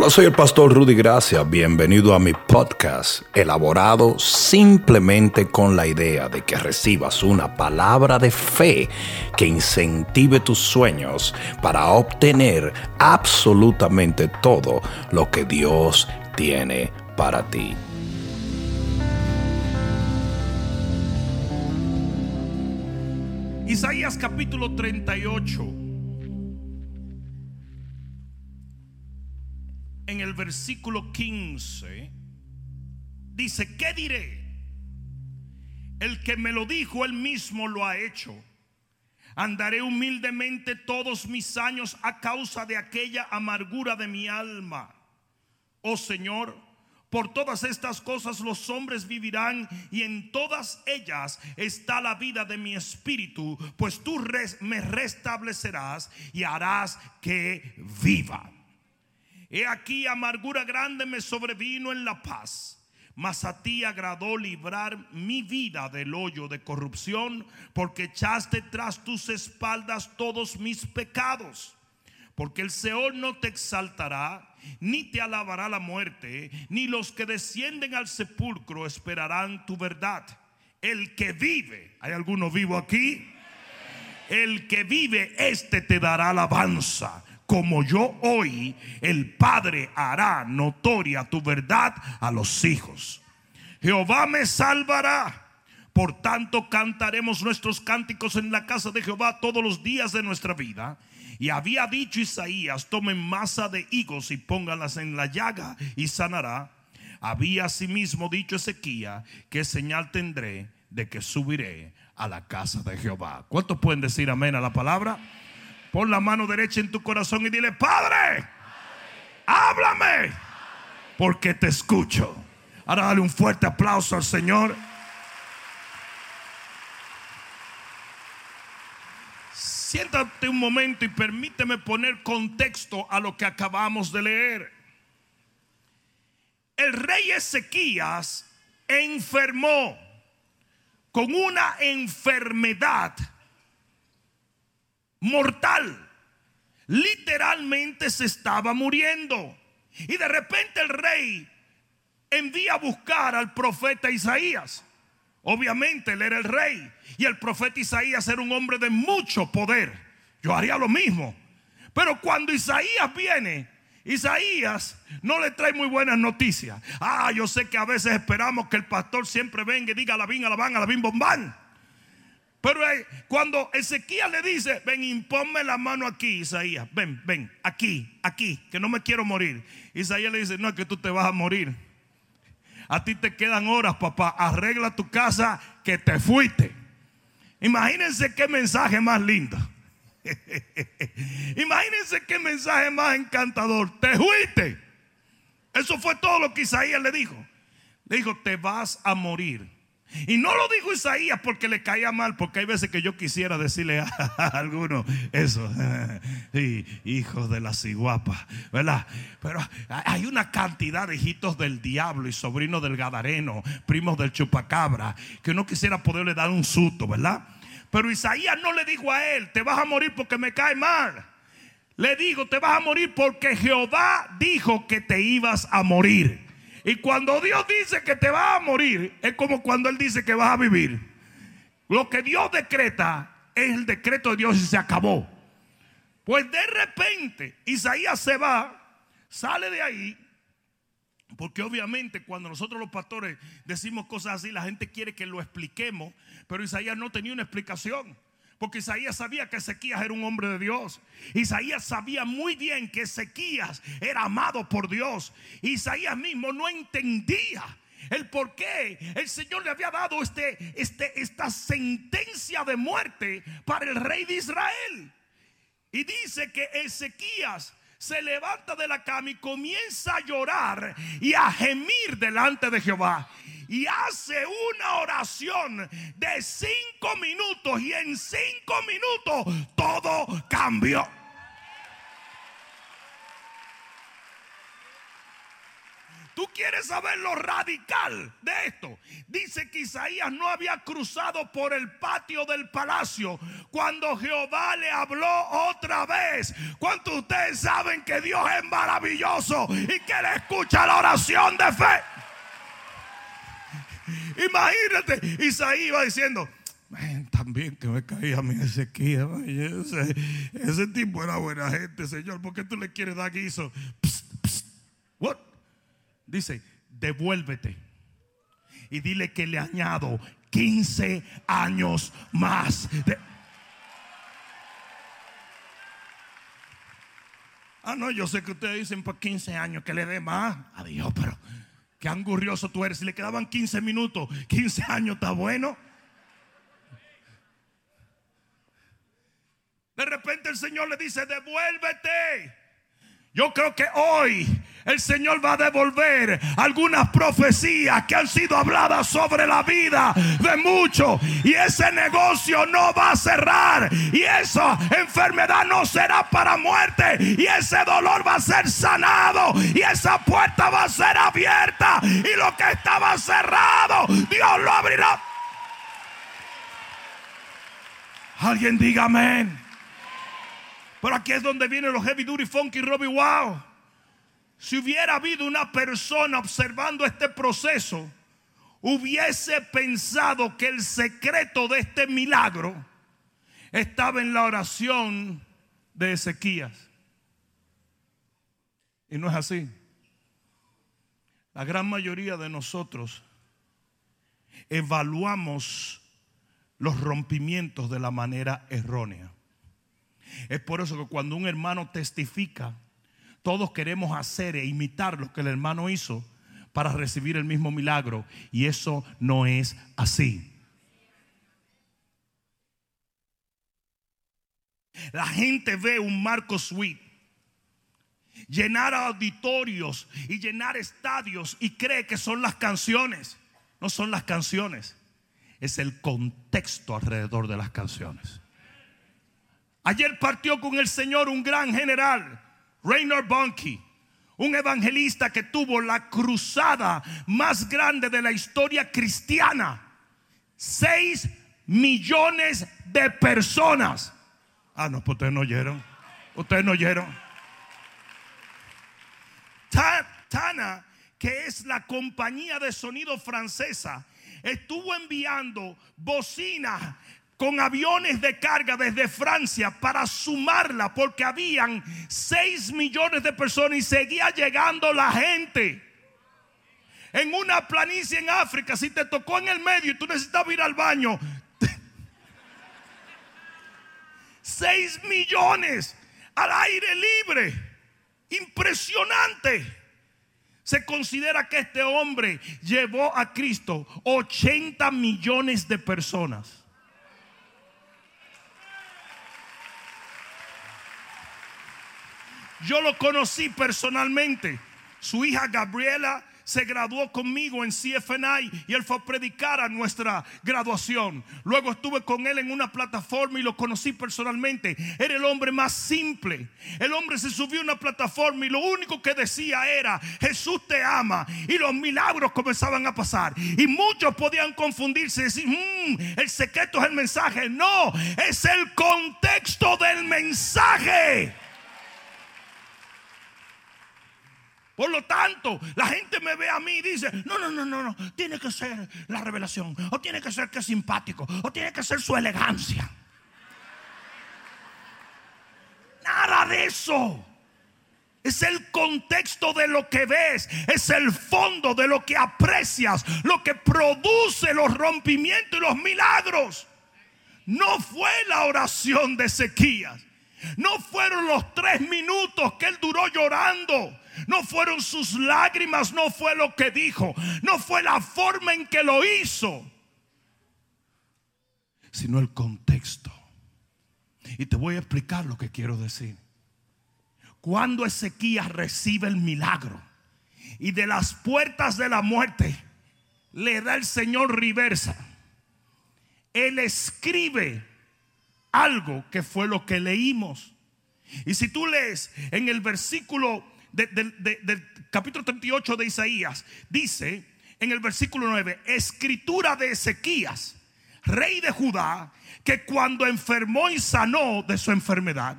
Hola, soy el pastor Rudy Gracia. Bienvenido a mi podcast, elaborado simplemente con la idea de que recibas una palabra de fe que incentive tus sueños para obtener absolutamente todo lo que Dios tiene para ti. Isaías capítulo 38. En el versículo 15 dice, ¿qué diré? El que me lo dijo, él mismo lo ha hecho. Andaré humildemente todos mis años a causa de aquella amargura de mi alma. Oh Señor, por todas estas cosas los hombres vivirán y en todas ellas está la vida de mi espíritu, pues tú me restablecerás y harás que viva. He aquí amargura grande me sobrevino en la paz. Mas a ti agradó librar mi vida del hoyo de corrupción, porque echaste tras tus espaldas todos mis pecados. Porque el Seol no te exaltará, ni te alabará la muerte, ni los que descienden al sepulcro esperarán tu verdad. El que vive, ¿hay alguno vivo aquí? El que vive, este te dará alabanza. Como yo hoy, el Padre hará notoria tu verdad a los hijos. Jehová me salvará. Por tanto, cantaremos nuestros cánticos en la casa de Jehová todos los días de nuestra vida. Y había dicho Isaías, tomen masa de higos y pónganlas en la llaga y sanará. Había asimismo dicho Ezequiel, que señal tendré de que subiré a la casa de Jehová. ¿Cuántos pueden decir amén a la palabra? Pon la mano derecha en tu corazón y dile, Padre, háblame, porque te escucho. Ahora dale un fuerte aplauso al Señor. Siéntate un momento y permíteme poner contexto a lo que acabamos de leer. El rey Ezequías enfermó con una enfermedad mortal. Literalmente se estaba muriendo. Y de repente el rey envía a buscar al profeta Isaías. Obviamente él era el rey y el profeta Isaías era un hombre de mucho poder. Yo haría lo mismo. Pero cuando Isaías viene, Isaías no le trae muy buenas noticias. Ah, yo sé que a veces esperamos que el pastor siempre venga y diga la la van, a la bin bombán. Pero cuando Ezequiel le dice, ven, imponme la mano aquí, Isaías, ven, ven, aquí, aquí, que no me quiero morir. Isaías le dice, no, es que tú te vas a morir. A ti te quedan horas, papá. Arregla tu casa que te fuiste. Imagínense qué mensaje más lindo. Imagínense qué mensaje más encantador. Te fuiste. Eso fue todo lo que Isaías le dijo. Le dijo, te vas a morir. Y no lo dijo Isaías porque le caía mal, porque hay veces que yo quisiera decirle a, alguno eso, hijo de la ciguapa, ¿verdad? Pero hay una cantidad de hijitos del diablo y sobrinos del gadareno, primos del chupacabra, que uno quisiera poderle dar un susto, ¿verdad? Pero Isaías no le dijo a él, te vas a morir porque me cae mal. Le digo, te vas a morir porque Jehová dijo que te ibas a morir. Y cuando Dios dice que te vas a morir, es como cuando Él dice que vas a vivir. Lo que Dios decreta es el decreto de Dios y se acabó. Pues de repente Isaías se va, sale de ahí, porque obviamente cuando nosotros los pastores decimos cosas así, la gente quiere que lo expliquemos, pero Isaías no tenía una explicación. Porque Isaías sabía que Ezequías era un hombre de Dios. Isaías sabía muy bien que Ezequías era amado por Dios. Isaías mismo no entendía el por qué el Señor le había dado este, este, esta sentencia de muerte para el rey de Israel. Y dice que Ezequías se levanta de la cama y comienza a llorar y a gemir delante de Jehová y hace una oración de cinco minutos y en cinco minutos todo cambió. Tú quieres saber lo radical de esto. Dice que Isaías no había cruzado por el patio del palacio cuando Jehová le habló otra vez. ¿Cuántos de ustedes saben que Dios es maravilloso y que le escucha la oración de fe? Imagínate, Isaías iba diciendo, también que me caía mi Ezequiel. Ese, ese, tipo era buena gente, Señor. ¿Por qué tú le quieres dar guiso? What? Dice, devuélvete. Y dile que le añado 15 años más. Ah, no, yo sé que ustedes dicen por 15 años que le dé más. Adiós, pero qué angurrioso tú eres. Si le quedaban 15 minutos, 15 años está bueno. De repente el Señor le dice, devuélvete. Yo creo que hoy el Señor va a devolver algunas profecías que han sido habladas sobre la vida de muchos. Y ese negocio no va a cerrar. Y esa enfermedad no será para muerte. Y ese dolor va a ser sanado. Y esa puerta va a ser abierta. Y lo que estaba cerrado, Dios lo abrirá. Alguien diga amén. Pero aquí es donde vienen los heavy duty funky Robbie Wow. Si hubiera habido una persona observando este proceso, hubiese pensado que el secreto de este milagro estaba en la oración de Ezequías. Y no es así. La gran mayoría de nosotros evaluamos los rompimientos de la manera errónea. Es por eso que cuando un hermano testifica, todos queremos hacer e imitar lo que el hermano hizo para recibir el mismo milagro. Y eso no es así. La gente ve un Marco Sweet llenar auditorios y llenar estadios y cree que son las canciones. No son las canciones, es el contexto alrededor de las canciones. Ayer partió con el Señor un gran general, Rainer Bonke, un evangelista que tuvo la cruzada más grande de la historia cristiana. Seis millones de personas. Ah, no, pues ustedes no oyeron. Ustedes no oyeron. Tana, que es la compañía de sonido francesa, estuvo enviando bocinas con aviones de carga desde Francia para sumarla porque habían 6 millones de personas y seguía llegando la gente. En una planicie en África, si te tocó en el medio y tú necesitabas ir al baño, 6 millones al aire libre. Impresionante. Se considera que este hombre llevó a Cristo 80 millones de personas. Yo lo conocí personalmente. Su hija Gabriela se graduó conmigo en CFNI y él fue a predicar a nuestra graduación. Luego estuve con él en una plataforma y lo conocí personalmente. Era el hombre más simple. El hombre se subió a una plataforma y lo único que decía era, Jesús te ama. Y los milagros comenzaban a pasar. Y muchos podían confundirse y decir, mm, el secreto es el mensaje. No, es el contexto del mensaje. Por lo tanto, la gente me ve a mí y dice, no, no, no, no, no, tiene que ser la revelación, o tiene que ser que es simpático, o tiene que ser su elegancia. Nada de eso. Es el contexto de lo que ves, es el fondo de lo que aprecias, lo que produce los rompimientos y los milagros. No fue la oración de Ezequías, no fueron los tres minutos que él duró llorando. No fueron sus lágrimas, no fue lo que dijo, no fue la forma en que lo hizo, sino el contexto. Y te voy a explicar lo que quiero decir. Cuando Ezequías recibe el milagro y de las puertas de la muerte le da el Señor reversa, él escribe algo que fue lo que leímos. Y si tú lees en el versículo del capítulo 38 de Isaías, dice en el versículo 9, escritura de Ezequías, rey de Judá, que cuando enfermó y sanó de su enfermedad,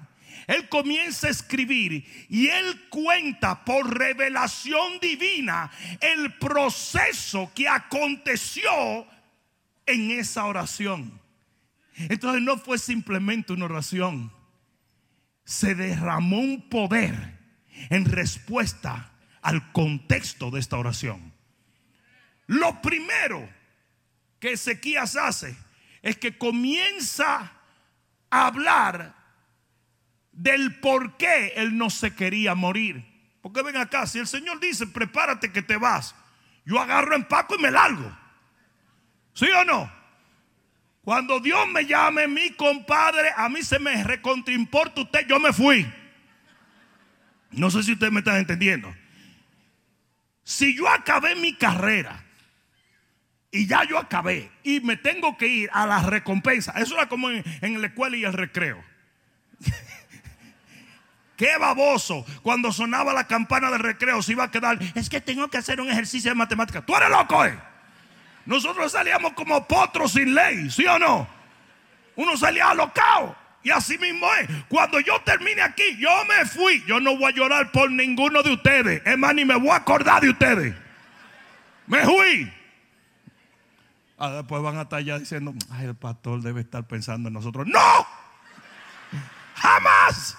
él comienza a escribir y él cuenta por revelación divina el proceso que aconteció en esa oración. Entonces no fue simplemente una oración, se derramó un poder en respuesta al contexto de esta oración. Lo primero que Ezequías hace es que comienza a hablar del por qué él no se quería morir. Porque ven acá, si el Señor dice, prepárate que te vas, yo agarro en Paco y me largo. ¿Sí o no? Cuando Dios me llame, mi compadre, a mí se me recontraimporta usted, yo me fui. No sé si ustedes me están entendiendo. Si yo acabé mi carrera y ya yo acabé y me tengo que ir a la recompensa, eso era como en, en la escuela y el recreo. Qué baboso. Cuando sonaba la campana de recreo se iba a quedar. Es que tengo que hacer un ejercicio de matemática. Tú eres loco, eh. Nosotros salíamos como potros sin ley, ¿sí o no? Uno salía alocado. Y así mismo es. Cuando yo termine aquí, yo me fui. Yo no voy a llorar por ninguno de ustedes. Es más, ni me voy a acordar de ustedes. Me fui. Ah, después van a estar ya diciendo, ay, el pastor debe estar pensando en nosotros. No. Jamás.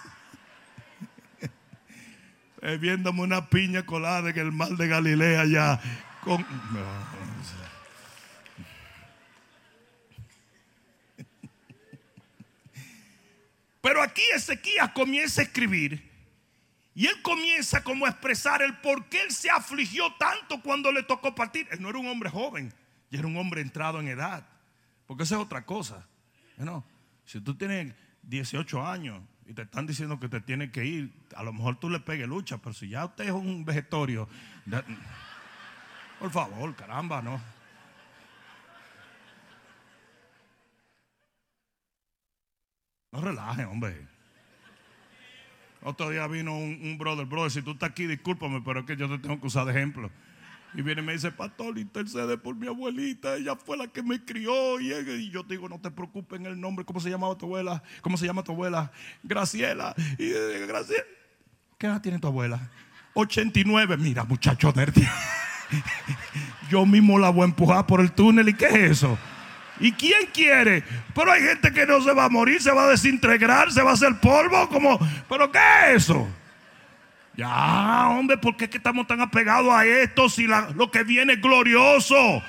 Eh, viéndome una piña colada en el mar de Galilea ya. Con... Pero aquí Ezequías comienza a escribir y él comienza como a expresar el por qué él se afligió tanto cuando le tocó partir. Él no era un hombre joven, ya era un hombre entrado en edad. Porque esa es otra cosa. ¿no? Si tú tienes 18 años y te están diciendo que te tienes que ir, a lo mejor tú le pegues lucha, pero si ya usted es un vegetorio, por favor, caramba, no. No relaje, hombre. Otro día vino un, brother, brother, si tú estás aquí, discúlpame, pero es que yo te tengo que usar de ejemplo. Y viene y me dice, pastor, intercede por mi abuelita, ella fue la que me crió. Y, yo te digo, no te preocupes en el nombre, ¿cómo se llama tu abuela? ¿Cómo se llama tu abuela? Graciela. Y Graciela. ¿Qué edad tiene tu abuela? 89. Mira, muchacho nerd. yo mismo la voy a empujar por el túnel. ¿Y qué es eso? ¿Y quién quiere? Pero hay gente que no se va a morir, se va a desintegrar, se va a hacer polvo. Como, ¿Pero qué es eso? Ya, hombre, ¿por qué estamos tan apegados a esto si lo que viene es glorioso?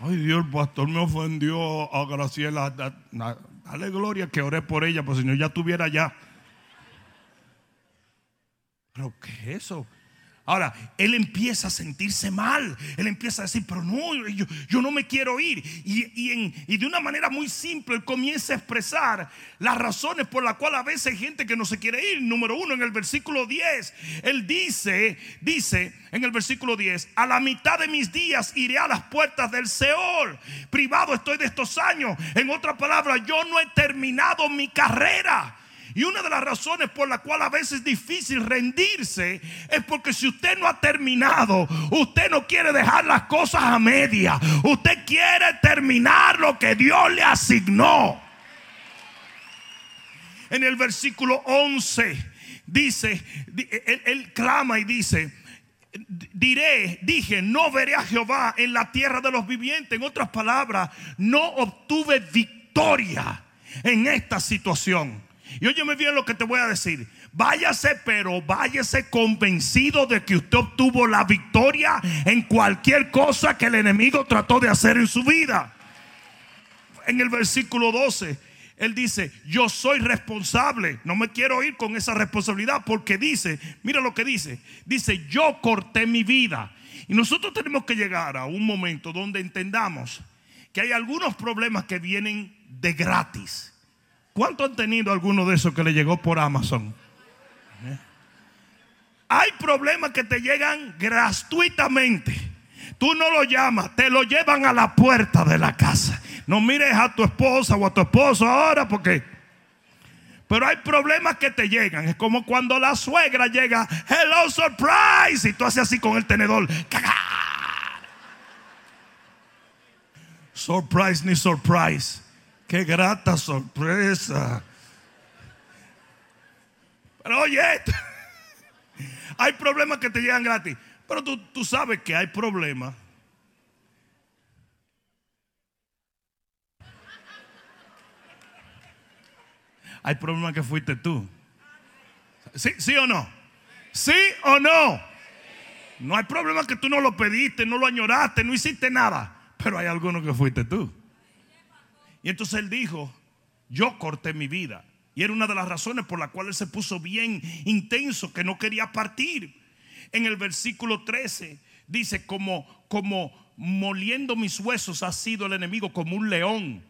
Ay, Dios, el pastor me ofendió a Graciela. Dale gloria que oré por ella, pues si no ya estuviera ya. ¿Pero qué es eso? Ahora, él empieza a sentirse mal. Él empieza a decir, pero no, yo, no me quiero ir. Y, de una manera muy simple, él comienza a expresar las razones por las cuales a veces hay gente que no se quiere ir. Número uno, en el versículo 10, él dice, dice en el versículo 10, a la mitad de mis días iré a las puertas del Seol. Privado estoy de estos años. En otras palabras, yo no he terminado mi carrera. Y una de las razones por la cual a veces es difícil rendirse es porque si usted no ha terminado, usted no quiere dejar las cosas a media. Usted quiere terminar lo que Dios le asignó. En el versículo 11 dice, él, clama y dice, diré, dije, no veré a Jehová en la tierra de los vivientes. En otras palabras, no obtuve victoria en esta situación. Y óyeme bien lo que te voy a decir. Váyase, pero váyase convencido de que usted obtuvo la victoria en cualquier cosa que el enemigo trató de hacer en su vida. En el versículo 12, él dice, yo soy responsable. No me quiero ir con esa responsabilidad porque dice, mira lo que dice. Dice, yo corté mi vida. Y nosotros tenemos que llegar a un momento donde entendamos que hay algunos problemas que vienen de gratis ¿Cuánto han tenido alguno de esos que le llegó por Amazon? ¿Eh? Hay problemas que te llegan gratuitamente. Tú no lo llamas, te lo llevan a la puerta de la casa. No mires a tu esposa o a tu esposo ahora porque Pero hay problemas que te llegan. Es como cuando la suegra llega, hello surprise, y tú haces así con el tenedor. Surprise ni surprise. Qué grata sorpresa. Pero oye, hay problemas que te llegan gratis. Pero tú, tú sabes que hay problemas. Hay problemas que fuiste tú. ¿Sí, ¿Sí o no? ¿Sí o no? No hay problema que tú no lo pediste, no lo añoraste, no hiciste nada. Pero hay algunos que fuiste tú. Y entonces él dijo, yo corté mi vida. Y era una de las razones por las cuales él se puso bien intenso, que no quería partir. En el versículo 13 dice, como, como moliendo mis huesos ha sido el enemigo como un león.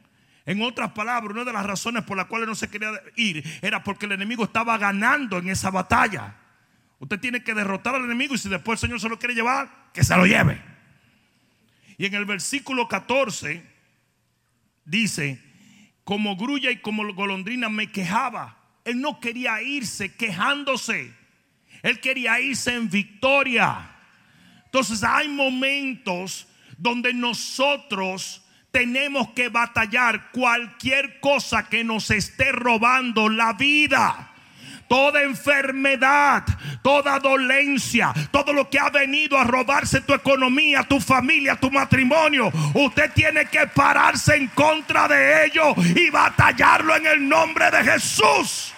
En otras palabras, una de las razones por las cuales no se quería ir era porque el enemigo estaba ganando en esa batalla. Usted tiene que derrotar al enemigo y si después el Señor se lo quiere llevar, que se lo lleve. Y en el versículo 14 dice, como grulla y como golondrina me quejaba. Él no quería irse quejándose. Él quería irse en victoria. Entonces hay momentos donde nosotros tenemos que batallar cualquier cosa que nos esté robando la vida toda enfermedad, toda dolencia, todo lo que ha venido a robarse tu economía, tu familia, tu matrimonio, usted tiene que pararse en contra de ello y batallarlo en el nombre de Jesús.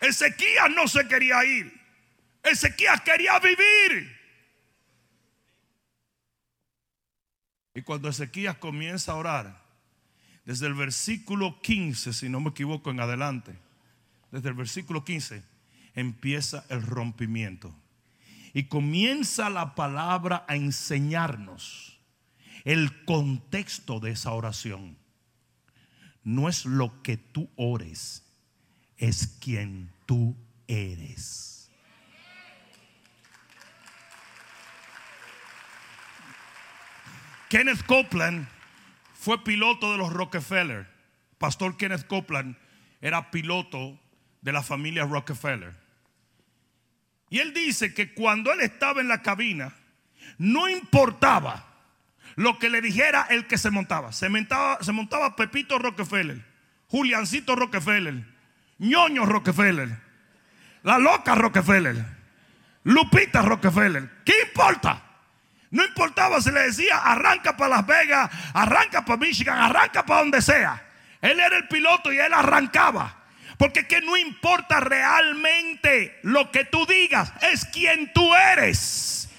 Ezequías no se quería ir. Ezequías quería vivir. Y cuando Ezequías comienza a orar, desde el versículo 15, si no me equivoco en adelante, desde el versículo 15, empieza el rompimiento. Y comienza la palabra a enseñarnos el contexto de esa oración. No es lo que tú ores, es quien tú eres. Kenneth Copeland fue piloto de los Rockefeller. Pastor Kenneth Copeland era piloto de la familia Rockefeller. Y él dice que cuando él estaba en la cabina, no importaba lo que le dijera el que se montaba. Se montaba, se montaba Pepito Rockefeller, Juliancito Rockefeller, ñoño Rockefeller, la loca Rockefeller, Lupita Rockefeller. ¿Qué importa? No importaba si le decía, arranca para Las Vegas, arranca para Michigan, arranca para donde sea. Él era el piloto y él arrancaba. Porque que no importa realmente lo que tú digas, es quien tú eres.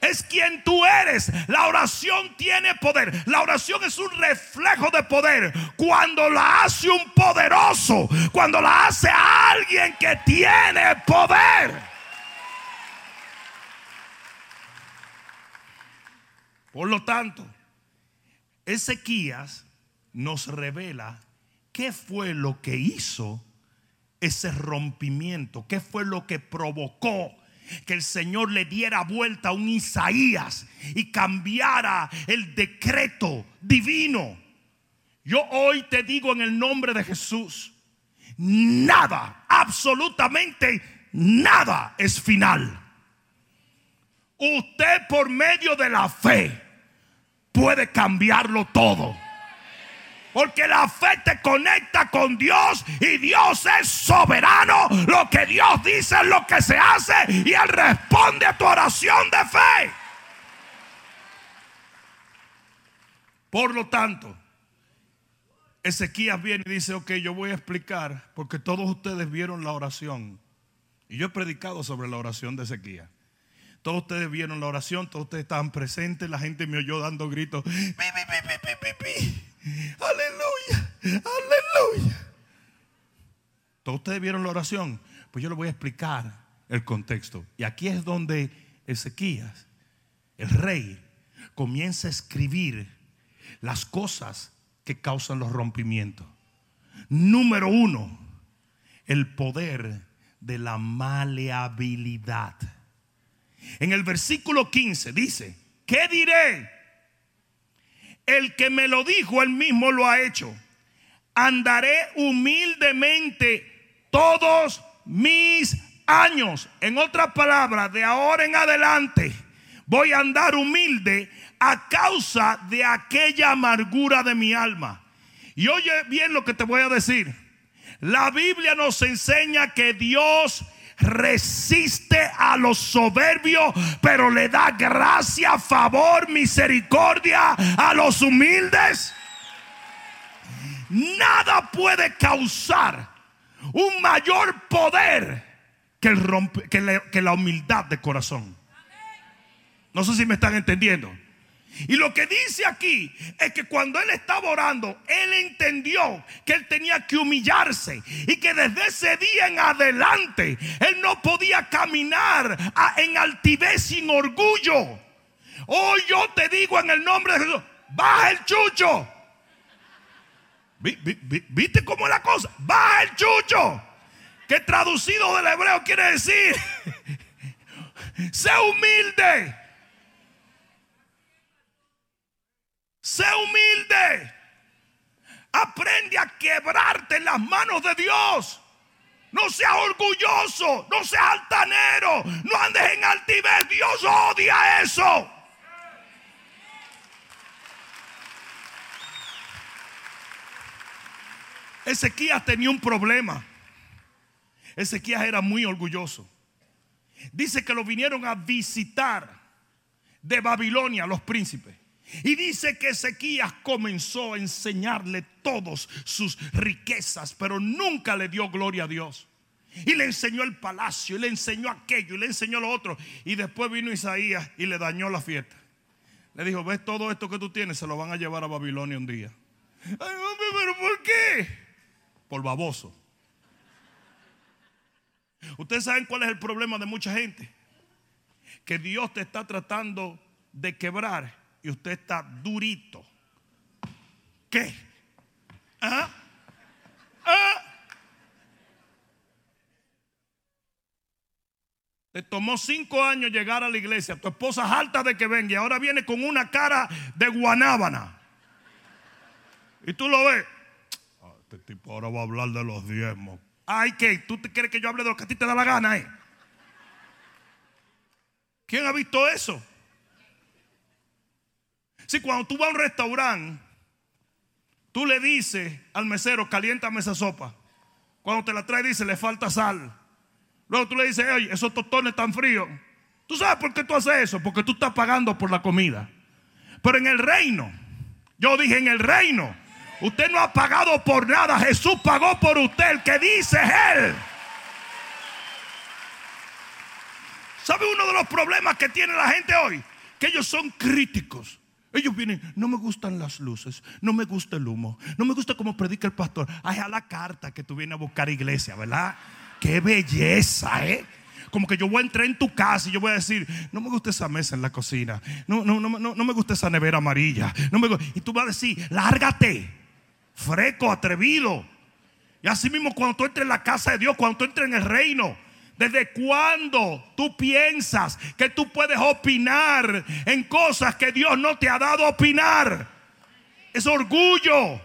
Es quien tú eres. La oración tiene poder. La oración es un reflejo de poder. Cuando la hace un poderoso, cuando la hace alguien que tiene poder. Por lo tanto, Ezequías nos revela qué fue lo que hizo ese rompimiento, qué fue lo que provocó que el Señor le diera vuelta a un Isaías y cambiara el decreto divino. Yo hoy te digo en el nombre de Jesús, nada, absolutamente nada es final. Usted por medio de la fe puede cambiarlo todo. Porque la fe te conecta con Dios y Dios es soberano. Lo que Dios dice es lo que se hace y Él responde a tu oración de fe. Por lo tanto, Ezequías viene y dice, ok, yo voy a explicar, porque todos ustedes vieron la oración. Y yo he predicado sobre la oración de Ezequías. Todos ustedes vieron la oración, todos ustedes estaban presentes, la gente me oyó dando gritos. aleluya, aleluya. Todos ustedes vieron la oración. Pues yo les voy a explicar el contexto. Y aquí es donde Ezequías, el rey, comienza a escribir las cosas que causan los rompimientos. Número uno, el poder de la maleabilidad. En el versículo 15 dice, ¿qué diré? El que me lo dijo, él mismo lo ha hecho. andaré humildemente todos mis años. En otras palabras, de ahora en adelante voy a andar humilde a causa de aquella amargura de mi alma. Y oye bien lo que te voy a decir. La Biblia nos enseña que Dios resiste a los soberbios, pero le da gracia, favor, misericordia a los humildes. Nada puede causar un mayor poder que, que la humildad de corazón. No sé si me están entendiendo. Y lo que dice aquí es que cuando él estaba orando, él entendió que él tenía que humillarse y que desde ese día en adelante él no podía caminar en altivez sin orgullo. Hoy yo te digo en el nombre de Jesús, baja el chucho. ¿Viste cómo es la cosa? Baja el chucho. Que traducido del hebreo quiere decir, sé humilde. Sé humilde. Aprende a quebrarte en las manos de Dios. No seas orgulloso, no seas altanero, no andes en altivez. Dios odia eso. Ezequías tenía un problema. Ezequías era muy orgulloso. Dice que lo vinieron a visitar de Babilonia los príncipes. Y dice que Ezequías comenzó a enseñarle todas sus riquezas, pero nunca le dio gloria a Dios. Y le enseñó el palacio, y le enseñó aquello, y le enseñó lo otro. Y después vino Isaías y le dañó la fiesta. Le dijo, ves todo esto que tú tienes, se lo van a llevar a Babilonia un día. Ay, hombre, pero ¿por qué? Por baboso. Ustedes saben cuál es el problema de mucha gente. Que Dios te está tratando de quebrar y usted está durito. ¿Qué? ¿Ah? ¿Ah? Te tomó cinco años llegar a la iglesia. Tu esposa es alta de que venga y ahora viene con una cara de guanábana. Y tú lo ves. Ah, este tipo ahora va a hablar de los diezmos. Ay, ¿qué? ¿Tú te quieres que yo hable de lo que a ti te da la gana, eh? ¿Quién ha visto eso? Si cuando tú vas a un restaurante, tú le dices al mesero, caliéntame esa sopa. Cuando te la trae, dice, le falta sal. Luego tú le dices, oye, esos tostones están fríos. ¿Tú sabes por qué tú haces eso? Porque tú estás pagando por la comida. Pero en el reino, yo dije en el reino, usted no ha pagado por nada. Jesús pagó por usted, el que dice Él. ¿Sabe uno de los problemas que tiene la gente hoy? Que ellos son críticos. Ellos vienen, no me gustan las luces, no me gusta el humo, no me gusta cómo predica el pastor. Ay, a la carta que tú vienes a buscar iglesia, ¿verdad? Qué belleza, ¿eh? Como que yo voy a entrar en tu casa y yo voy a decir, no me gusta esa mesa en la cocina, no, no, no, no, no me gusta esa nevera amarilla. No me, y tú vas a decir, lárgate, freco, atrevido. Y así mismo cuando tú entres en la casa de Dios, cuando tú entres en el reino, ¿Desde cuándo tú piensas que tú puedes opinar en cosas que Dios no te ha dado a opinar? Es orgullo.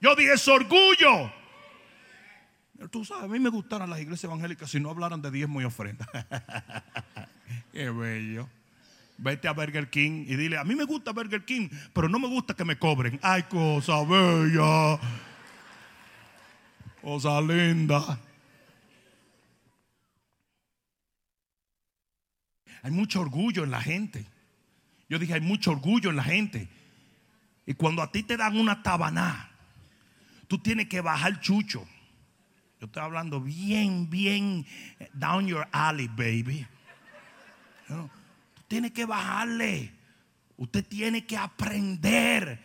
Yo dije, es orgullo. Tú sabes, a mí me gustaran las iglesias evangélicas si no hablaran de diezmo y ofrenda. Qué bello. Vete a Burger King y dile, a mí me gusta Burger King, pero no me gusta que me cobren. Ay, cosa bella. Cosa linda. Hay mucho orgullo en la gente. Yo dije, hay mucho orgullo en la gente. Y cuando a ti te dan una tabaná, tú tienes que bajar chucho. Yo estoy hablando bien, bien down your alley, baby. tú tienes que bajarle. Usted tiene que aprender.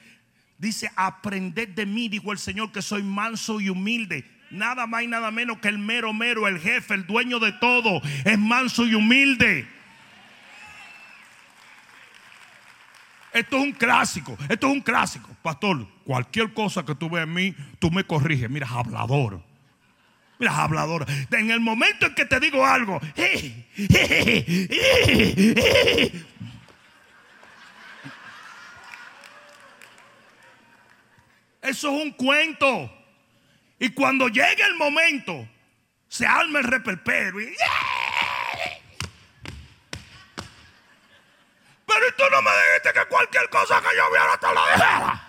Dice, aprender de mí, dijo el Señor, que soy manso y humilde. Nada más y nada menos que el mero mero, el jefe, el dueño de todo, es manso y humilde. Esto es un clásico, esto es un clásico. Pastor, cualquier cosa que tú veas en mí, tú me corriges. Mira, hablador. Mira, hablador. En el momento en que te digo algo, eso es un cuento. Y cuando llegue el momento, se arma el reperpero. Y, Pero tú no me dijiste que cualquier cosa que yo viera te la dijera.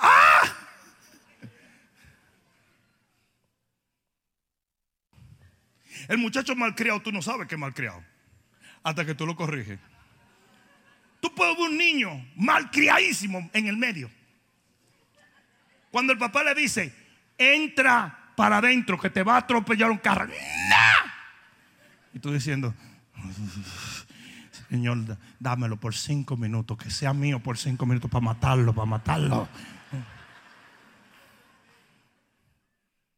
¡Ah! El muchacho malcriado, tú no sabes que es malcriado. Hasta que tú lo corriges. Tú puedes ver un niño malcriadísimo en el medio. Cuando el papá le dice, entra para adentro que te va a atropellar un carro. ¡No! Y tú diciendo, Señor, dámelo por cinco minutos, que sea mío por cinco minutos para matarlo, para matarlo.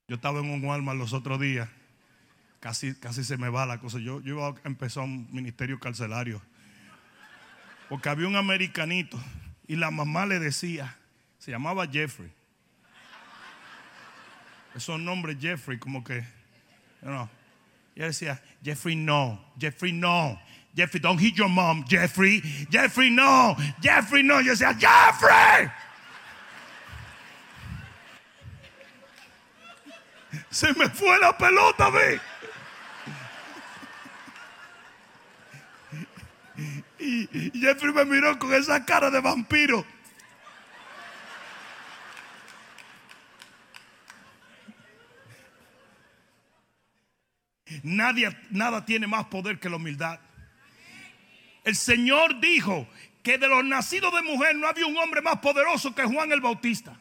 Yo estaba en un Walmart los otros días, casi, casi se me va la cosa. Yo, yo iba a empezar un ministerio carcelario, porque había un americanito y la mamá le decía, se llamaba Jeffrey. Esos nombres Jeffrey, como que, no. Y él decía, Jeffrey no, Jeffrey no, Jeffrey, don't hit your mom, Jeffrey, Jeffrey no, Jeffrey no. Yo decía, Jeffrey. Se me fue la pelota, ve. Y Jeffrey me miró con esa cara de vampiro. Nadie, nada tiene más poder que la humildad. El Señor dijo que de los nacidos de mujer no había un hombre más poderoso que Juan el Bautista.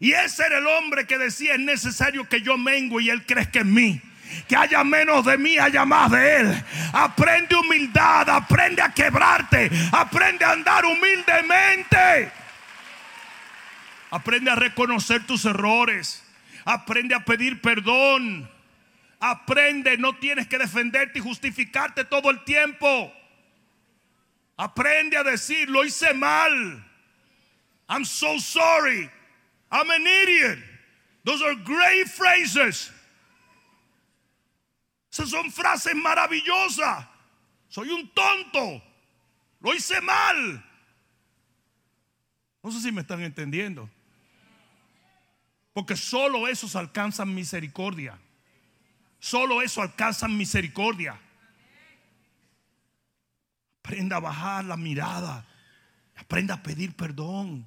Y ese era el hombre que decía, es necesario que yo mengo y él crezca en mí. Que haya menos de mí, haya más de él. Aprende humildad, aprende a quebrarte, aprende a andar humildemente. Aprende a reconocer tus errores. Aprende a pedir perdón. Aprende, no tienes que defenderte y justificarte todo el tiempo. Aprende a decir, lo hice mal. I'm so sorry. I'm an idiot. Those are great phrases. Esas son frases maravillosas. Soy un tonto. Lo hice mal. No sé si me están entendiendo. Porque solo esos alcanzan misericordia. Solo eso alcanzan misericordia. Aprenda a bajar la mirada. Aprenda a pedir perdón.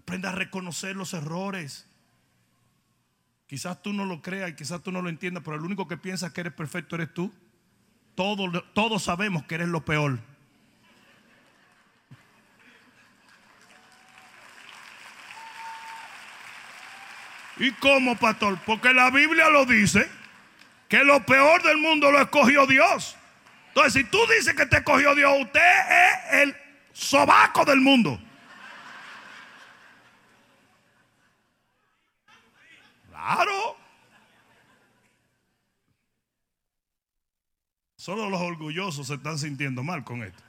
Aprenda a reconocer los errores. Quizás tú no lo creas y quizás tú no lo entiendas, pero el único que piensa que eres perfecto eres tú. Todos, todos sabemos que eres lo peor. ¿Y cómo, pastor? Porque la Biblia lo dice que lo peor del mundo lo escogió Dios. Entonces, si tú dices que te escogió Dios, usted es el sobaco del mundo. Claro. Solo los orgullosos se están sintiendo mal con esto.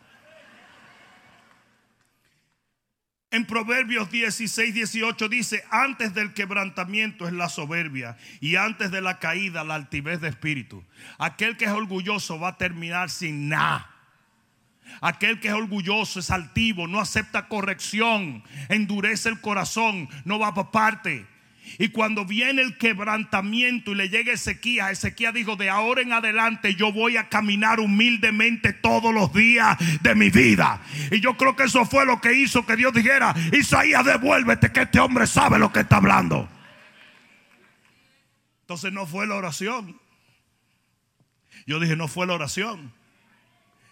En Proverbios 16, 18 dice, antes del quebrantamiento es la soberbia y antes de la caída la altivez de espíritu. Aquel que es orgulloso va a terminar sin nada. Aquel que es orgulloso es altivo, no acepta corrección, endurece el corazón, no va para parte. Y cuando viene el quebrantamiento y le llega Ezequiel, Ezequiel dijo, de ahora en adelante yo voy a caminar humildemente todos los días de mi vida. Y yo creo que eso fue lo que hizo que Dios dijera, Isaías, devuélvete que este hombre sabe lo que está hablando. Entonces no fue la oración. Yo dije, no fue la oración.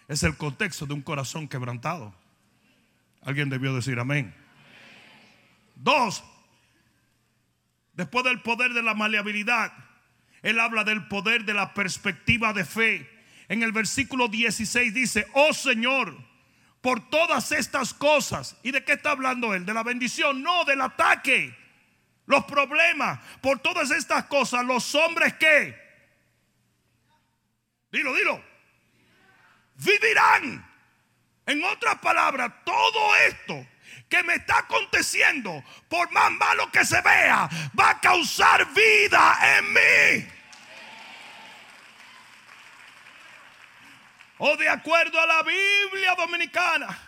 Es el contexto de un corazón quebrantado. Alguien debió decir amén. Dos, Después del poder de la maleabilidad, él habla del poder de la perspectiva de fe. En el versículo 16 dice, oh Señor, por todas estas cosas. ¿Y de qué está hablando él? ¿De la bendición? No, del ataque. Los problemas. Por todas estas cosas, los hombres que... Dilo, dilo. Vivirán. En otras palabras, todo esto que me está aconteciendo, por más malo que se vea, va a causar vida en mí. O de acuerdo a la Biblia dominicana,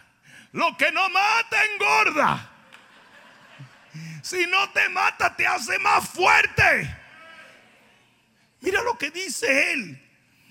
lo que no mata engorda. Si no te mata, te hace más fuerte. Mira lo que dice él.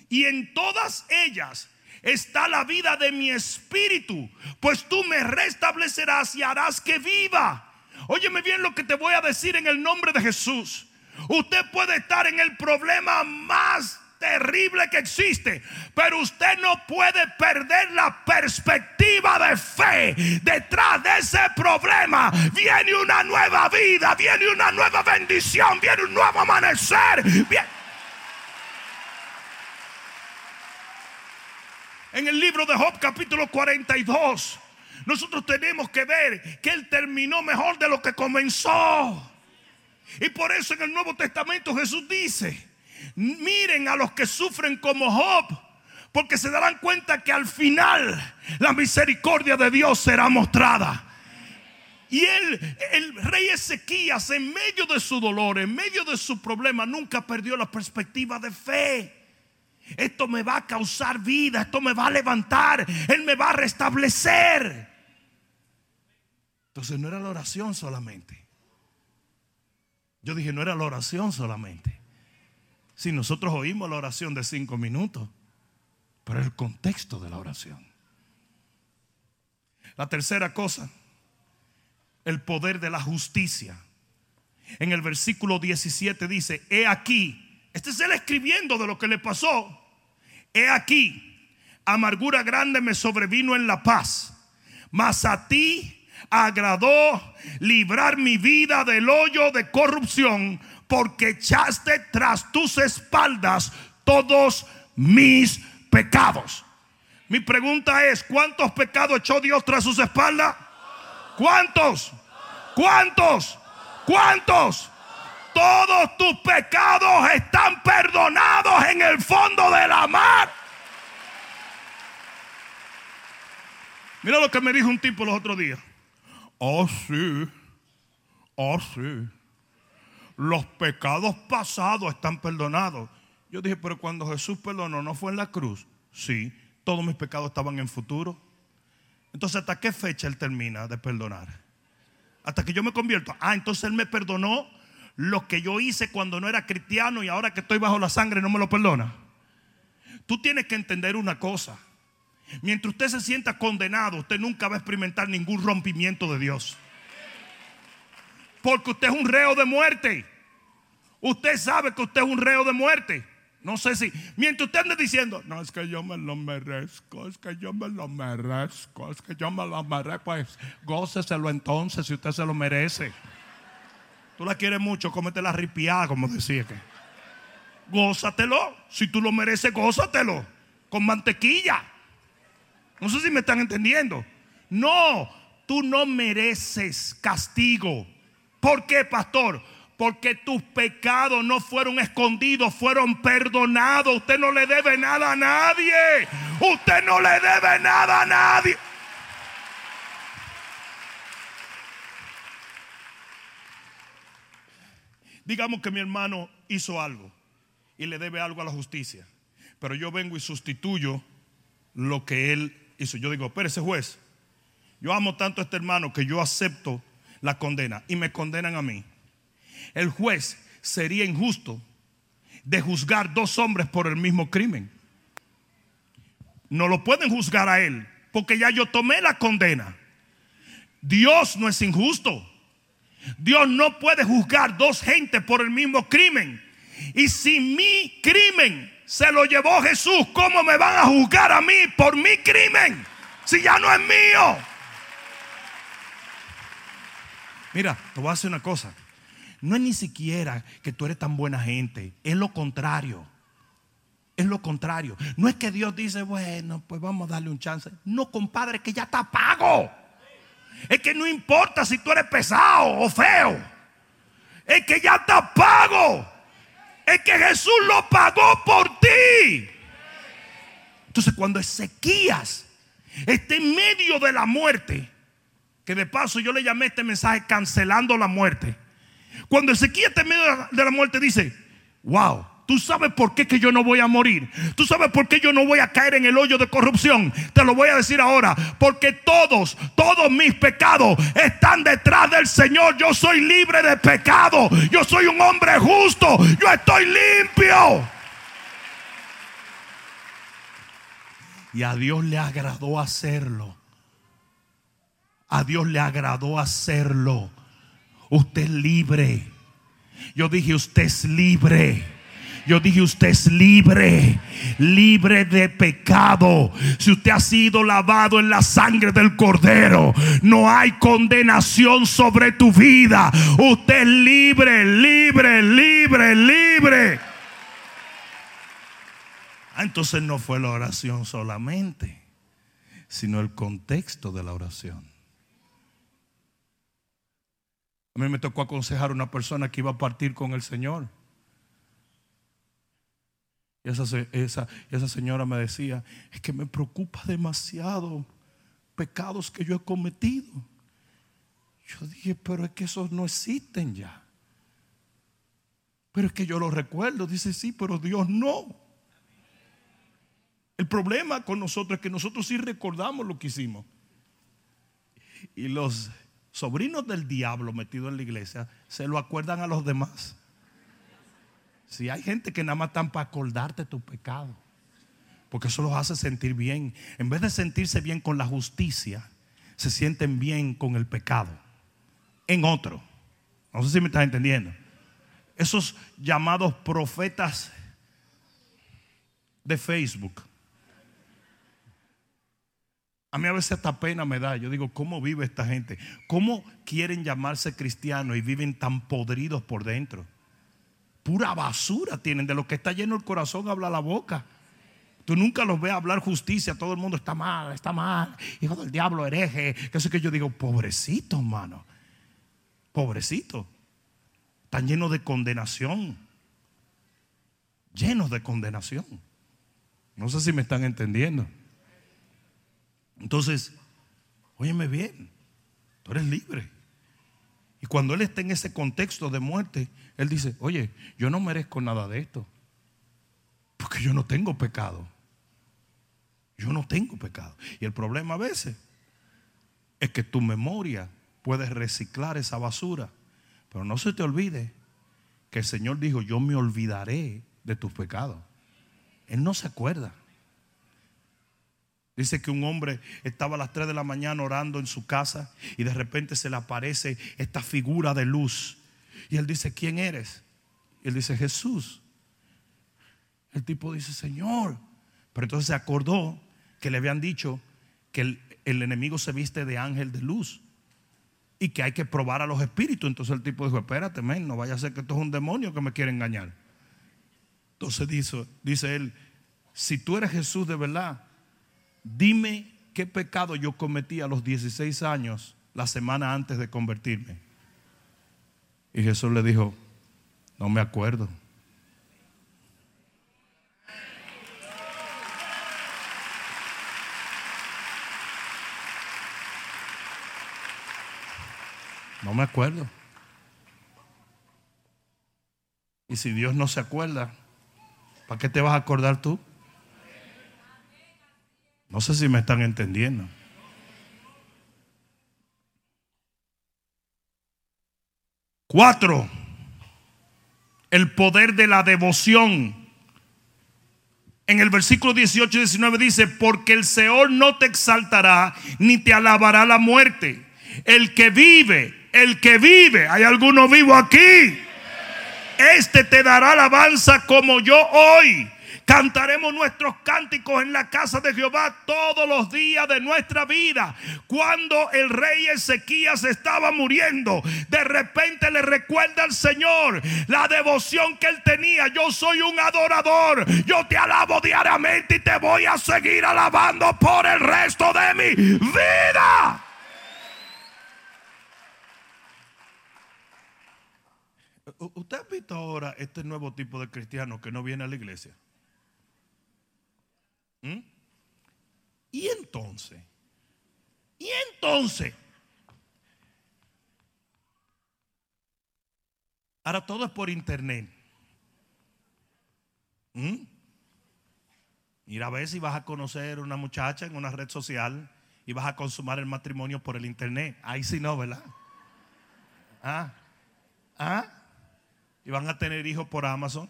Y en todas ellas está la vida de mi espíritu, pues tú me restablecerás y harás que viva. Óyeme bien lo que te voy a decir en el nombre de Jesús. Usted puede estar en el problema más terrible que existe. Pero usted no puede perder la perspectiva de fe. Detrás de ese problema viene una nueva vida, viene una nueva bendición, viene un nuevo amanecer. En el libro de Job capítulo 42, nosotros tenemos que ver que él terminó mejor de lo que comenzó. Y por eso en el Nuevo Testamento Jesús dice, miren a los que sufren como Job, porque se darán cuenta que al final la misericordia de Dios será mostrada. Y él, el rey Ezequías, en medio de su dolor, en medio de su problema, nunca perdió la perspectiva de fe. Esto me va a causar vida, esto me va a levantar, Él me va a restablecer. Entonces no era la oración solamente. Yo dije, no era la oración solamente. Si nosotros oímos la oración de cinco minutos, pero el contexto de la oración. La tercera cosa, el poder de la justicia. En el versículo 17 dice, he aquí, este es él escribiendo de lo que le pasó. He aquí, amargura grande me sobrevino en la paz, mas a ti agradó librar mi vida del hoyo de corrupción porque echaste tras tus espaldas todos mis pecados. Mi pregunta es, ¿cuántos pecados echó Dios tras sus espaldas? ¿Cuántos? ¿Cuántos? ¿Cuántos? Todos tus pecados están el fondo de la mar. Mira lo que me dijo un tipo los otros días. Oh, sí. Oh, sí los pecados pasados están perdonados. Yo dije, pero cuando Jesús perdonó, ¿no fue en la cruz? Sí, todos mis pecados estaban en futuro. Entonces, ¿hasta qué fecha Él termina de perdonar? Hasta que yo me convierto. Ah, entonces Él me perdonó lo que yo hice cuando no era cristiano y ahora que estoy bajo la sangre no me lo perdona. Tú tienes que entender una cosa. Mientras usted se sienta condenado, usted nunca va a experimentar ningún rompimiento de Dios. Porque usted es un reo de muerte. Usted sabe que usted es un reo de muerte. No sé si, mientras usted ande diciendo, no es que yo me lo merezco, es que yo me lo merezco, es que yo me lo merezco, pues góceselo entonces si usted se lo merece. Tú la quieres mucho, cómete la ripiada, como decía que. Gózatelo, si tú lo mereces, gózatelo, con mantequilla. No sé si me están entendiendo. No, tú no mereces castigo. ¿Por qué, pastor? Porque tus pecados no fueron escondidos, fueron perdonados. Usted no le debe nada a nadie. Usted no le debe nada a nadie. Digamos que mi hermano hizo algo y le debe algo a la justicia. Pero yo vengo y sustituyo lo que él hizo. Yo digo, pero ese juez, yo amo tanto a este hermano que yo acepto la condena y me condenan a mí. El juez sería injusto de juzgar dos hombres por el mismo crimen. No lo pueden juzgar a él porque ya yo tomé la condena. Dios no es injusto. Dios no puede juzgar dos gentes por el mismo crimen. Y si mi crimen se lo llevó Jesús, ¿cómo me van a juzgar a mí por mi crimen? Si ya no es mío. Mira, te voy a hacer una cosa. No es ni siquiera que tú eres tan buena gente. Es lo contrario. Es lo contrario. No es que Dios dice, bueno, pues vamos a darle un chance. No, compadre, que ya está pago. Es que no importa si tú eres pesado o feo. Es que ya está pago. Es que Jesús lo pagó por ti. Entonces, cuando Ezequías está en medio de la muerte, que de paso yo le llamé este mensaje cancelando la muerte. Cuando Ezequiel está en medio de la muerte dice, wow, ¿Tú sabes por qué que yo no voy a morir? ¿Tú sabes por qué yo no voy a caer en el hoyo de corrupción? Te lo voy a decir ahora. Porque todos, todos mis pecados están detrás del Señor. Yo soy libre de pecado. Yo soy un hombre justo. Yo estoy limpio. Y a Dios le agradó hacerlo. A Dios le agradó hacerlo. Usted es libre. Yo dije, usted es libre. Yo dije, usted es libre, libre de pecado. Si usted ha sido lavado en la sangre del cordero, no hay condenación sobre tu vida. Usted es libre, libre, libre, libre. Ah, entonces no fue la oración solamente, sino el contexto de la oración. A mí me tocó aconsejar a una persona que iba a partir con el Señor. Y esa, esa, esa señora me decía, es que me preocupa demasiado pecados que yo he cometido. Yo dije, pero es que esos no existen ya. Pero es que yo los recuerdo. Dice, sí, pero Dios no. El problema con nosotros es que nosotros sí recordamos lo que hicimos. Y los sobrinos del diablo metidos en la iglesia se lo acuerdan a los demás. Si hay gente que nada más están para acordarte tu pecado, porque eso los hace sentir bien. En vez de sentirse bien con la justicia, se sienten bien con el pecado en otro. No sé si me estás entendiendo. Esos llamados profetas de Facebook. A mí a veces hasta pena me da. Yo digo, ¿cómo vive esta gente? ¿Cómo quieren llamarse cristianos y viven tan podridos por dentro? Pura basura tienen. De lo que está lleno el corazón habla la boca. Tú nunca los ves hablar justicia. Todo el mundo está mal, está mal. Hijo del diablo, hereje. Que eso que yo digo, pobrecito, hermano. Pobrecito. Están llenos de condenación. Llenos de condenación. No sé si me están entendiendo. Entonces, óyeme bien. Tú eres libre. Y cuando Él está en ese contexto de muerte, Él dice, oye, yo no merezco nada de esto. Porque yo no tengo pecado. Yo no tengo pecado. Y el problema a veces es que tu memoria puede reciclar esa basura. Pero no se te olvide que el Señor dijo, yo me olvidaré de tus pecados. Él no se acuerda. Dice que un hombre estaba a las 3 de la mañana orando en su casa y de repente se le aparece esta figura de luz. Y él dice, ¿quién eres? Y él dice, Jesús. El tipo dice, Señor. Pero entonces se acordó que le habían dicho que el, enemigo se viste de ángel de luz y que hay que probar a los espíritus. Entonces el tipo dijo, espérate, no vaya a ser que esto es un demonio que me quiere engañar. Entonces dice, dice él, si tú eres Jesús de verdad, dime qué pecado yo cometí a los 16 años, la semana antes de convertirme. Y Jesús le dijo, no me acuerdo. No me acuerdo. Y si Dios no se acuerda, ¿para qué te vas a acordar tú? No sé si me están entendiendo. Cuatro, el poder de la devoción. En el versículo 18 y 19 dice, porque el Seol no te exaltará ni te alabará la muerte. El que vive, el que vive, hay alguno vivo aquí. Este te dará alabanza como yo hoy Cantaremos nuestros cánticos en la casa de Jehová todos los días de nuestra vida. Cuando el rey Ezequías estaba muriendo, de repente le recuerda al Señor la devoción que él tenía. Yo soy un adorador. Yo te alabo diariamente y te voy a seguir alabando por el resto de mi vida. ¿Usted ha visto ahora este nuevo tipo de cristiano que no viene a la iglesia? ¿Mm? Y entonces, y entonces, ahora todo es por internet. ¿Mm? Ir a ver si vas a conocer una muchacha en una red social y vas a consumar el matrimonio por el internet. Ahí sí no, ¿verdad? ¿Ah? ¿Ah? Y van a tener hijos por Amazon.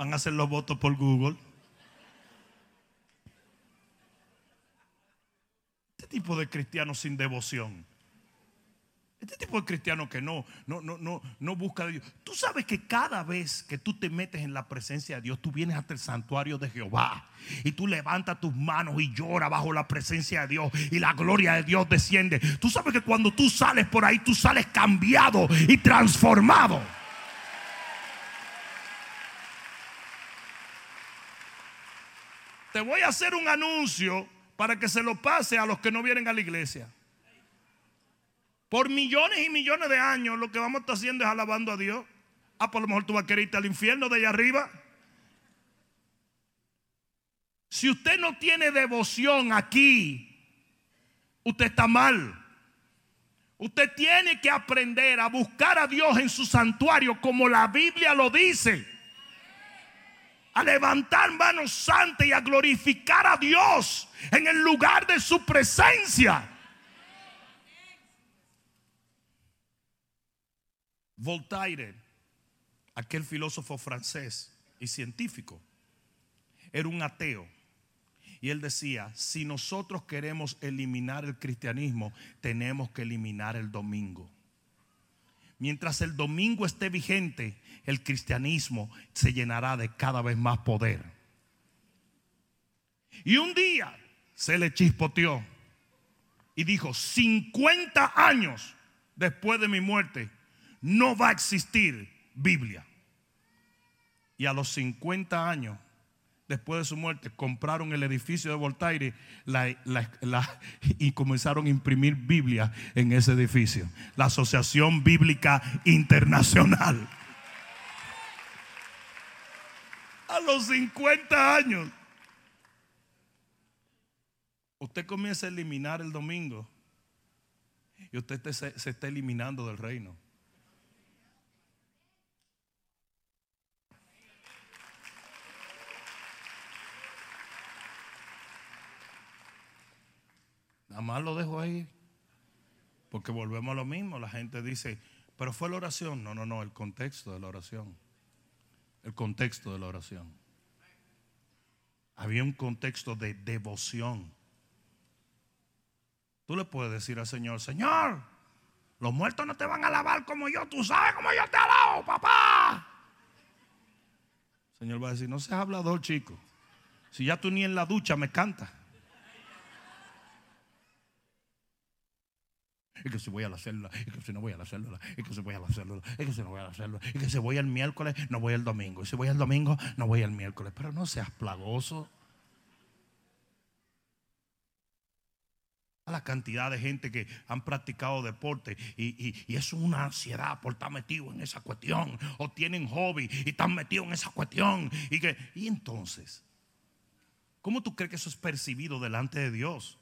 Van a hacer los votos por Google. Este tipo de cristianos sin devoción. Este tipo de cristiano que no, no, no, no, no busca a Dios. Tú sabes que cada vez que tú te metes en la presencia de Dios, tú vienes hasta el santuario de Jehová y tú levantas tus manos y lloras bajo la presencia de Dios y la gloria de Dios desciende. Tú sabes que cuando tú sales por ahí, tú sales cambiado y transformado. Te voy a hacer un anuncio para que se lo pase a los que no vienen a la iglesia. Por millones y millones de años lo que vamos a estar haciendo es alabando a Dios. Ah, por lo mejor tú vas a querer irte al infierno de allá arriba. Si usted no tiene devoción aquí, usted está mal. Usted tiene que aprender a buscar a Dios en su santuario como la Biblia lo dice. A levantar manos santas y a glorificar a Dios en el lugar de su presencia. Voltaire, aquel filósofo francés y científico, era un ateo. Y él decía, si nosotros queremos eliminar el cristianismo, tenemos que eliminar el domingo. Mientras el domingo esté vigente, el cristianismo se llenará de cada vez más poder. Y un día se le chispoteó y dijo, 50 años después de mi muerte, no va a existir Biblia. Y a los 50 años, después de su muerte, compraron el edificio de Voltaire y comenzaron a imprimir Biblia en ese edificio. La Asociación Bíblica Internacional. A los 50 años. Usted comienza a eliminar el domingo y usted se está eliminando del reino. Nada más lo dejo ahí. Porque volvemos a lo mismo. La gente dice, pero fue la oración. No, no, no, el contexto de la oración. El contexto de la oración. Había un contexto de devoción. Tú le puedes decir al Señor, Señor, los muertos no te van a alabar como yo. Tú sabes cómo yo te alabo, papá. El Señor va a decir, no seas hablador, chico. Si ya tú ni en la ducha me cantas. Es que si voy a la célula, es que si no voy a la célula, es que si voy a la célula, es que si no voy a la célula, es que si voy el miércoles, no voy el domingo, y si voy el domingo, no voy el miércoles. Pero no seas plagoso. La cantidad de gente que han practicado deporte y, y, es una ansiedad por estar metido en esa cuestión, o tienen hobby y están metidos en esa cuestión. Y, que, y entonces, ¿cómo tú crees que eso es percibido delante de Dios?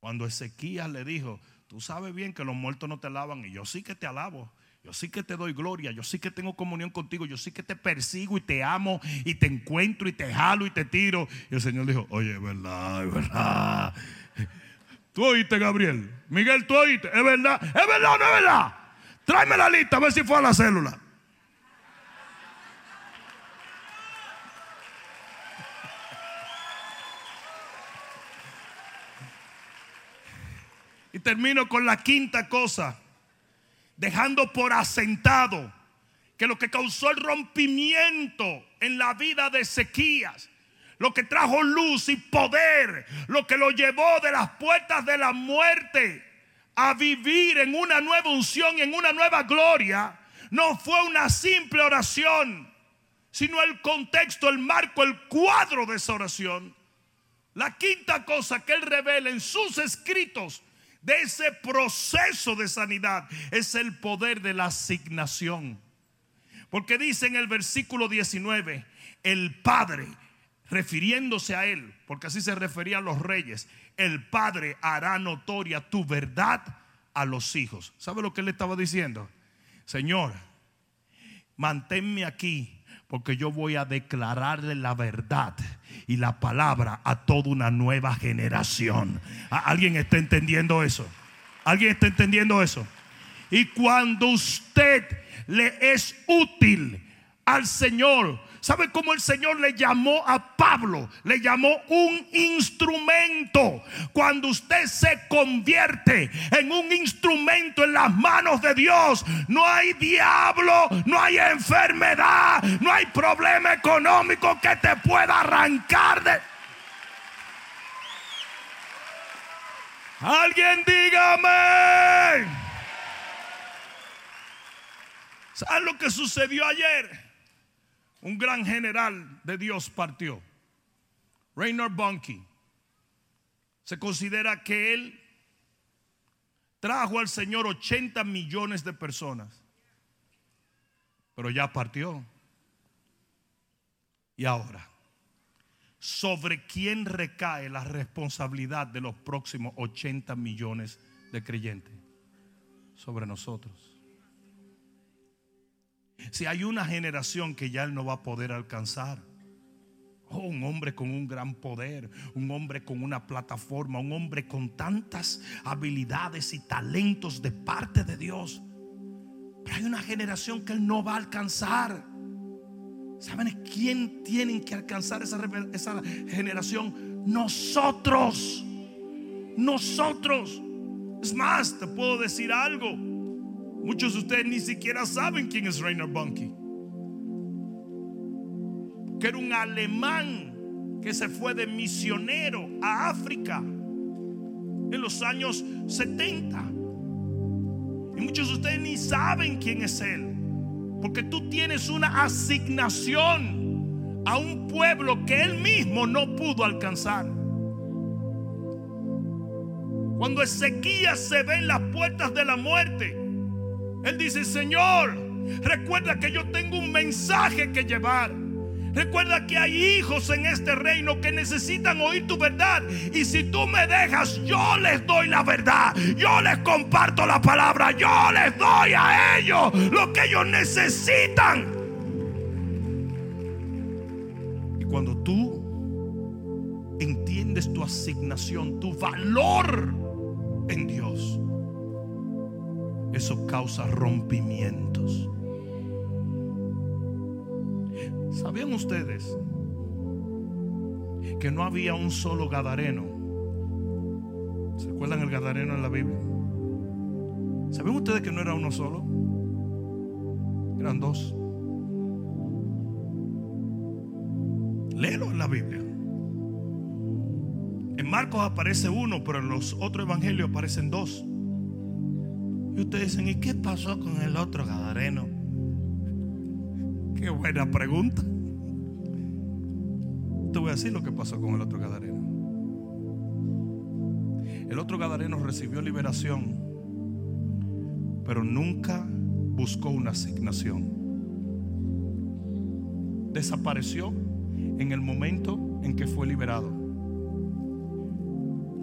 Cuando Ezequías le dijo, tú sabes bien que los muertos no te alaban y yo sí que te alabo. Yo sí que te doy gloria, yo sí que tengo comunión contigo, yo sí que te persigo y te amo y te encuentro y te jalo y te tiro. Y el Señor dijo, oye, es verdad, es verdad. Tú oíste, Gabriel. Miguel, tú oíste, es verdad, es verdad o no es verdad. Tráeme la lista a ver si fue a la célula. Y termino con la quinta cosa, dejando por asentado que lo que causó el rompimiento en la vida de Ezequías, lo que trajo luz y poder, lo que lo llevó de las puertas de la muerte a vivir en una nueva unción, en una nueva gloria, no fue una simple oración, sino el contexto, el marco, el cuadro de esa oración. La quinta cosa que él revela en sus escritos de ese proceso de sanidad es el poder de la asignación. Porque dice en el versículo 19, el Padre, refiriéndose a Él, porque así se referían los reyes, el Padre hará notoria tu verdad a los hijos. ¿Sabe lo que él estaba diciendo? Señor, manténme aquí porque yo voy a declararle la verdad y la palabra a toda una nueva generación. ¿Alguien está entendiendo eso? ¿Alguien está entendiendo eso? Y cuando usted le es útil al Señor, ¿Sabe cómo el Señor le llamó a Pablo? Le llamó un instrumento. Cuando usted se convierte en un instrumento en las manos de Dios, no hay diablo, no hay enfermedad, no hay problema económico que te pueda arrancar de... Alguien dígame. ¿Saben lo que sucedió ayer? Un gran general de Dios partió. Raynor Bunky. Se considera que él trajo al Señor 80 millones de personas. Pero ya partió. Y ahora, ¿sobre quién recae la responsabilidad de los próximos 80 millones de creyentes? Sobre nosotros. Si hay una generación que ya Él no va a poder alcanzar. Oh, un hombre con un gran poder, un hombre con una plataforma, un hombre con tantas habilidades y talentos de parte de Dios. Pero hay una generación que Él no va a alcanzar. ¿Saben quién tienen que alcanzar esa, esa generación? Nosotros. Nosotros. Es más, te puedo decir algo. Muchos de ustedes ni siquiera saben quién es Rainer Bunky. Que era un alemán que se fue de misionero a África en los años 70. Y muchos de ustedes ni saben quién es él. Porque tú tienes una asignación a un pueblo que él mismo no pudo alcanzar. Cuando Ezequías se ve en las puertas de la muerte, él dice, Señor, recuerda que yo tengo un mensaje que llevar. Recuerda que hay hijos en este reino que necesitan oír tu verdad. Y si tú me dejas, yo les doy la verdad. Yo les comparto la palabra. Yo les doy a ellos lo que ellos necesitan. Y cuando tú entiendes tu asignación, tu valor en Dios eso causa rompimientos. ¿Sabían ustedes que no había un solo Gadareno? ¿Se acuerdan el Gadareno en la Biblia? ¿Saben ustedes que no era uno solo? Eran dos. Léelo en la Biblia. En Marcos aparece uno, pero en los otros evangelios aparecen dos. Y ustedes dicen, ¿y qué pasó con el otro Gadareno? Qué buena pregunta. Te voy a decir lo que pasó con el otro Gadareno. El otro Gadareno recibió liberación, pero nunca buscó una asignación. Desapareció en el momento en que fue liberado.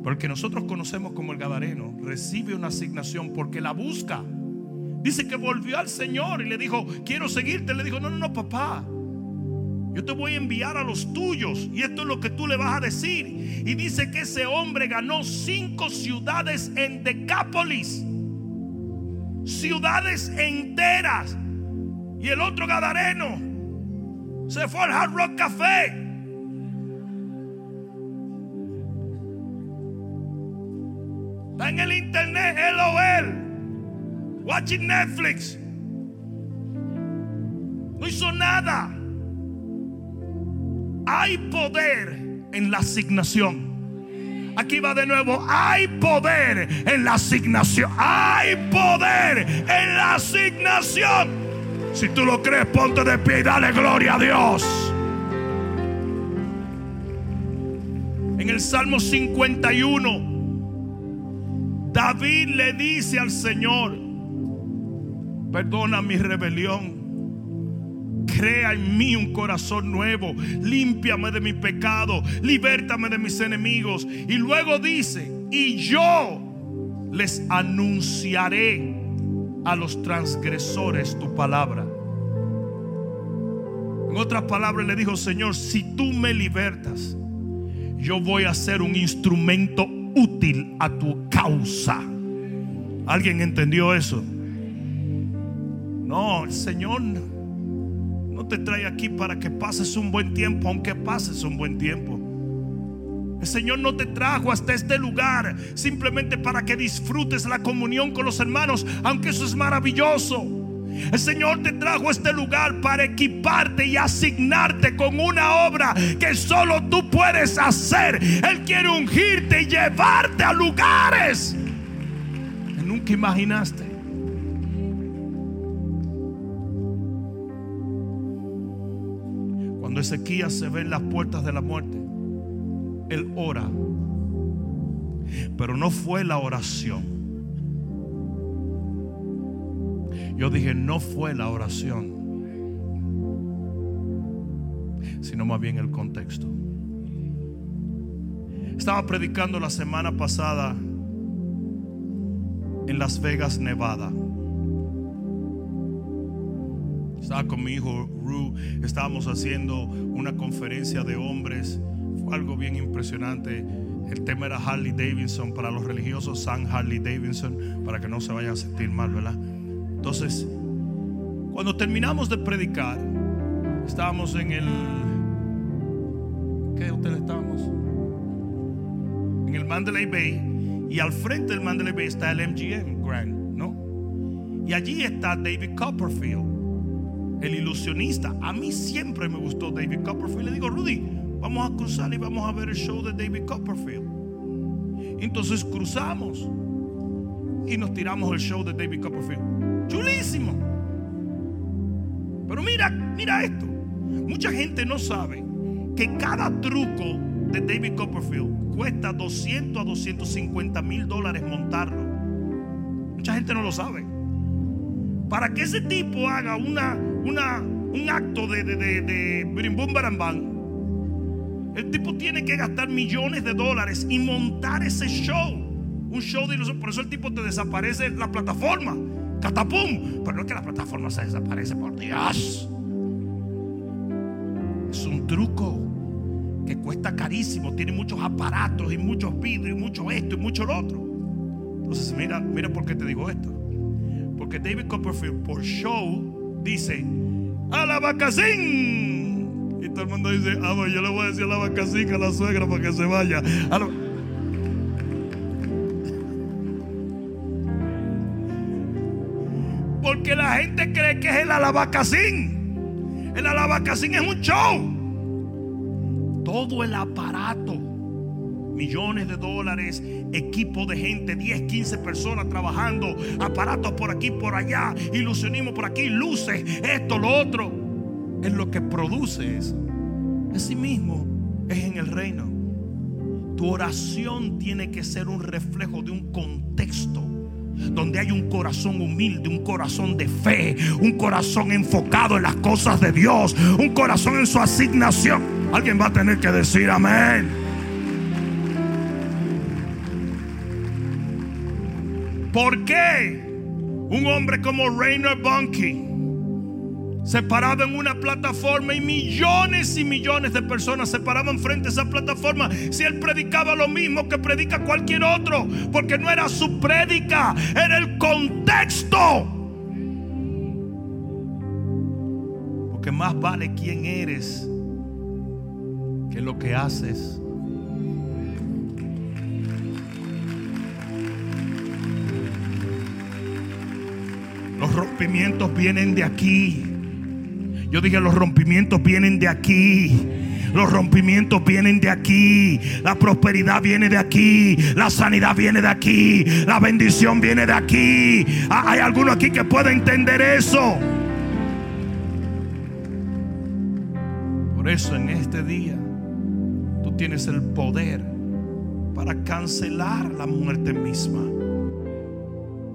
Porque nosotros conocemos como el Gadareno recibe una asignación porque la busca. Dice que volvió al Señor y le dijo, quiero seguirte. Le dijo, no, no, no, papá. Yo te voy a enviar a los tuyos y esto es lo que tú le vas a decir. Y dice que ese hombre ganó cinco ciudades en Decápolis. Ciudades enteras. Y el otro Gadareno se fue al Hard Rock Café Watching Netflix. No hizo nada. Hay poder en la asignación. Aquí va de nuevo. Hay poder en la asignación. Hay poder en la asignación. Si tú lo crees, ponte de pie y dale gloria a Dios. En el Salmo 51 David le dice al Señor, perdona mi rebelión. Crea en mí un corazón nuevo. Límpiame de mi pecado. Libértame de mis enemigos. Y luego dice, y yo les anunciaré a los transgresores tu palabra. En otras palabras le dijo, Señor, si tú me libertas, yo voy a ser un instrumento útil a tu causa. ¿Alguien entendió eso? No, el Señor no te trae aquí para que pases un buen tiempo, aunque pases un buen tiempo. El Señor no te trajo hasta este lugar simplemente para que disfrutes la comunión con los hermanos, aunque eso es maravilloso. El Señor te trajo a este lugar para equiparte y asignarte con una obra que solo tú puedes hacer. Él quiere ungirte y llevarte a lugares que nunca imaginaste. Ezequías se ve en las puertas de la muerte, él ora. Pero no fue la oración. Yo dije, no fue la oración, sino más bien el contexto. Estaba predicando la semana pasada en Las Vegas, Nevada. Estaba con mi hijo Ru, estábamos haciendo una conferencia de hombres fue algo bien impresionante. El tema era Harley Davidson para los religiosos, San Harley Davidson, para que no se vayan a sentir mal, ¿verdad? Entonces, cuando terminamos de predicar, estábamos en el. ¿Qué hotel estábamos? En el Mandalay Bay. Y al frente del Mandalay Bay está el MGM Grand, ¿no? Y allí está David Copperfield, el ilusionista. A mí siempre me gustó David Copperfield. Le digo, Rudy, vamos a cruzar y vamos a ver el show de David Copperfield. Entonces cruzamos y nos tiramos el show de David Copperfield. Chulísimo. Pero mira, mira esto. Mucha gente no sabe que cada truco de David Copperfield cuesta 200 a 250 mil dólares montarlo. Mucha gente no lo sabe. Para que ese tipo haga una, una, un acto de, de, de, de el tipo tiene que gastar millones de dólares y montar ese show. Un show de ilusión. Por eso el tipo te desaparece la plataforma. Catapum. Pero no es que la plataforma se desaparece, por Dios. Es un truco que cuesta carísimo. Tiene muchos aparatos y muchos vidrios y mucho esto y mucho lo otro. Entonces, mira, mira por qué te digo esto. Porque David Copperfield por show dice: ¡A la vacacín! Y todo el mundo dice, ah, pues yo le voy a decir a la vacacica, a la suegra, para que se vaya. Porque la gente cree que es el alabacacín. El alabacacín es un show. Todo el aparato, millones de dólares, equipo de gente, 10, 15 personas trabajando, aparatos por aquí, por allá, ilusionismo por aquí, luces, esto, lo otro es lo que produce eso. Así mismo es en el reino. Tu oración tiene que ser un reflejo de un contexto donde hay un corazón humilde, un corazón de fe, un corazón enfocado en las cosas de Dios, un corazón en su asignación. Alguien va a tener que decir amén. ¿Por qué un hombre como Rainer Bunky se paraba en una plataforma y millones y millones de personas se paraban frente a esa plataforma si él predicaba lo mismo que predica cualquier otro, porque no era su prédica, era el contexto. Porque más vale quién eres que lo que haces. Rompimientos vienen de aquí. Yo dije, los rompimientos vienen de aquí. Los rompimientos vienen de aquí. La prosperidad viene de aquí. La sanidad viene de aquí. La bendición viene de aquí. Ah, hay alguno aquí que pueda entender eso. Por eso en este día tú tienes el poder para cancelar la muerte misma.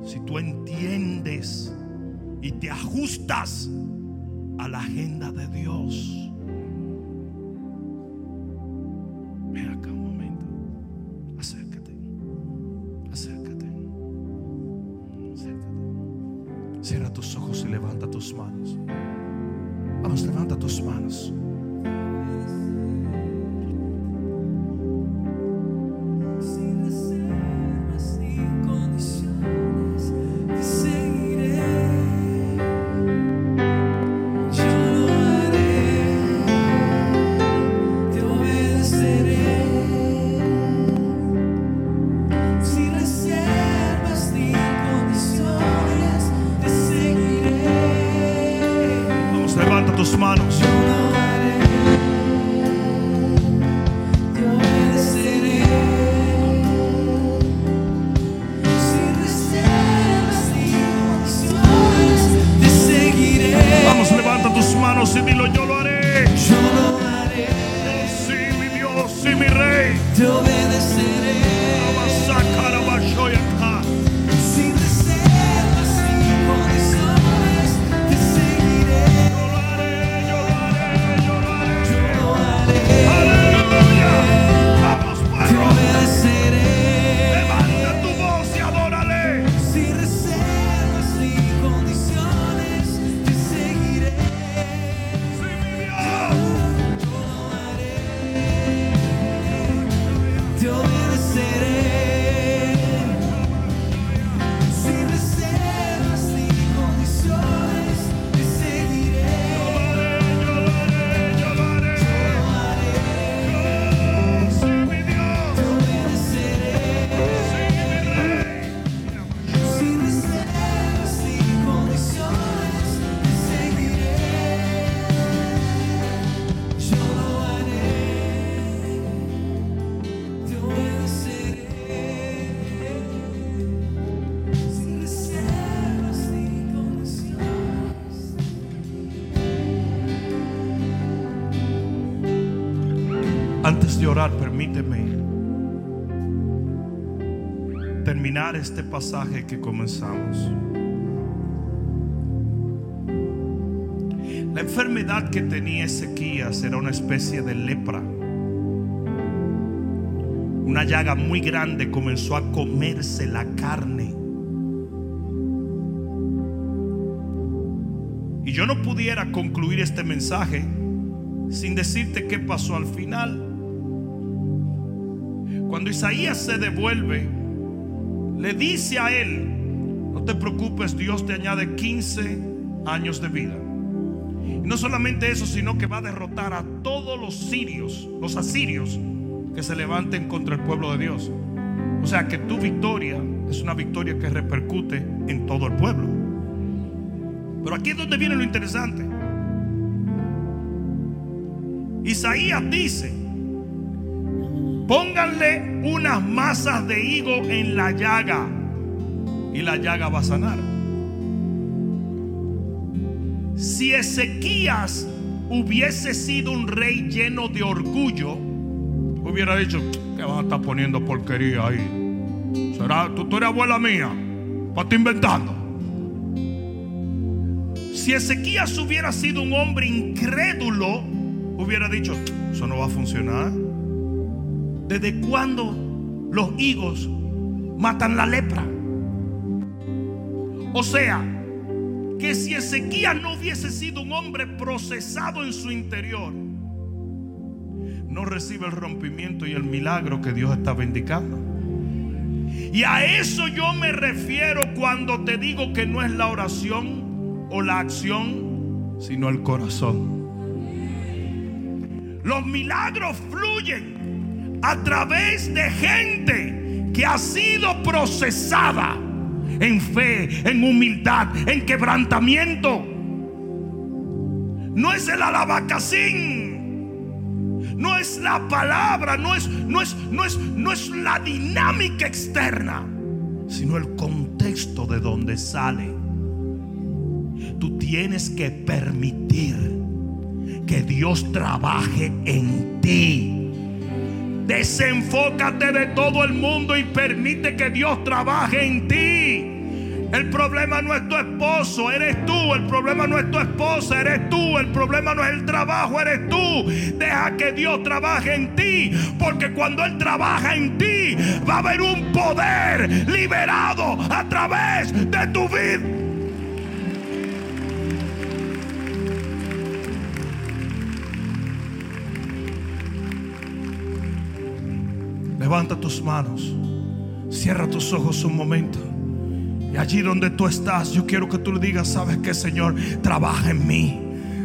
Si tú entiendes y te ajustas a la agenda de Dios. Este pasaje que comenzamos. La enfermedad que tenía Ezequías era una especie de lepra. Una llaga muy grande comenzó a comerse la carne. Y yo no pudiera concluir este mensaje sin decirte qué pasó al final. Cuando Isaías se devuelve, le dice a él, no te preocupes, Dios te añade 15 años de vida. Y no solamente eso, sino que va a derrotar a todos los sirios, los asirios, que se levanten contra el pueblo de Dios. O sea que tu victoria es una victoria que repercute en todo el pueblo. Pero aquí es donde viene lo interesante. Isaías dice, pónganle unas masas de higo en la llaga y la llaga va a sanar. Si Ezequías hubiese sido un rey lleno de orgullo, hubiera dicho, que van a estar poniendo porquería ahí? ¿Será, tú, tú eres abuela mía? ¿Para estar inventando? Si Ezequías hubiera sido un hombre incrédulo, hubiera dicho, eso no va a funcionar. ¿Desde cuándo los higos matan la lepra? O sea, que si Ezequías no hubiese sido un hombre procesado en su interior, no recibe el rompimiento y el milagro que Dios está indicando. Y a eso yo me refiero cuando te digo que no es la oración o la acción, sino el corazón. Los milagros fluyen a través de gente que ha sido procesada en fe, en humildad, en quebrantamiento. No es el alabacacín. No es la palabra, no es, no es, no es, no es la dinámica externa, sino el contexto de donde sale. Tú tienes que permitir que Dios trabaje en ti. Desenfócate de todo el mundo y permite que Dios trabaje en ti. El problema no es tu esposo, eres tú. El problema no es tu esposa, eres tú. El problema no es el trabajo, eres tú. Deja que Dios trabaje en ti. Porque cuando Él trabaja en ti, va a haber un poder liberado a través de tu vida. Levanta tus manos. Cierra tus ojos un momento. Y allí donde tú estás, yo quiero que tú le digas, ¿sabes qué, Señor? Trabaja en mí.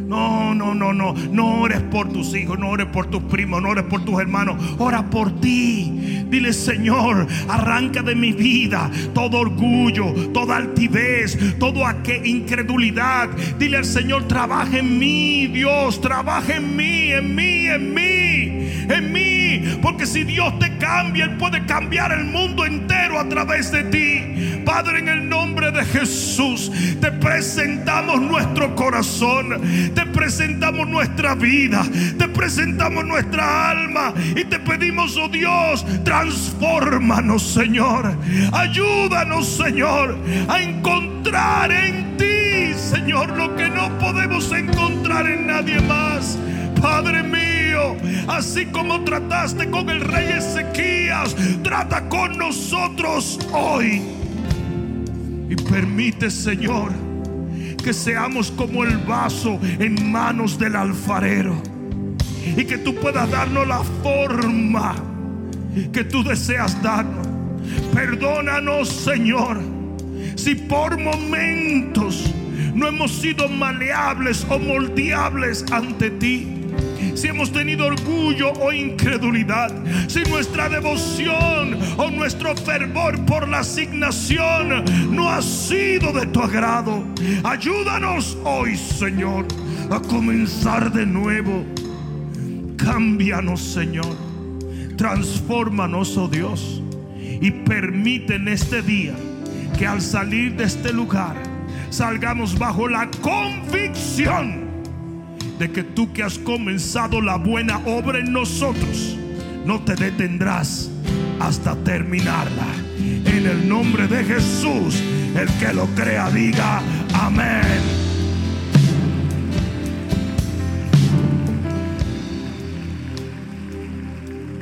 No, no, no, no. No ores por tus hijos, no ores por tus primos, no ores por tus hermanos. Ora por ti. Dile, Señor, arranca de mi vida todo orgullo, toda altivez, toda incredulidad. Dile al Señor, trabaja en mí, Dios, trabaja en mí, en mí, en mí, en mí. Porque si Dios te cambia, Él puede cambiar el mundo entero a través de ti. Padre, en el nombre de Jesús, te presentamos nuestro corazón, te presentamos nuestra vida, te presentamos nuestra alma y te pedimos, oh Dios, transfórmanos, Señor. Ayúdanos, Señor, a encontrar en ti, Señor, lo que no podemos encontrar en nadie más. Padre mío, así como trataste con el rey Ezequías, trata con nosotros hoy. Y permite, Señor, que seamos como el vaso en manos del alfarero. Y que tú puedas darnos la forma que tú deseas darnos. Perdónanos, Señor, si por momentos no hemos sido maleables o moldeables ante ti. Si hemos tenido orgullo o incredulidad, si nuestra devoción o nuestro fervor por la asignación no ha sido de tu agrado, ayúdanos hoy, Señor, a comenzar de nuevo. Cámbianos, Señor. Transfórmanos, oh Dios. Y permite en este día que al salir de este lugar salgamos bajo la convicción de que tú que has comenzado la buena obra en nosotros, no te detendrás hasta terminarla. En el nombre de Jesús, el que lo crea diga amén.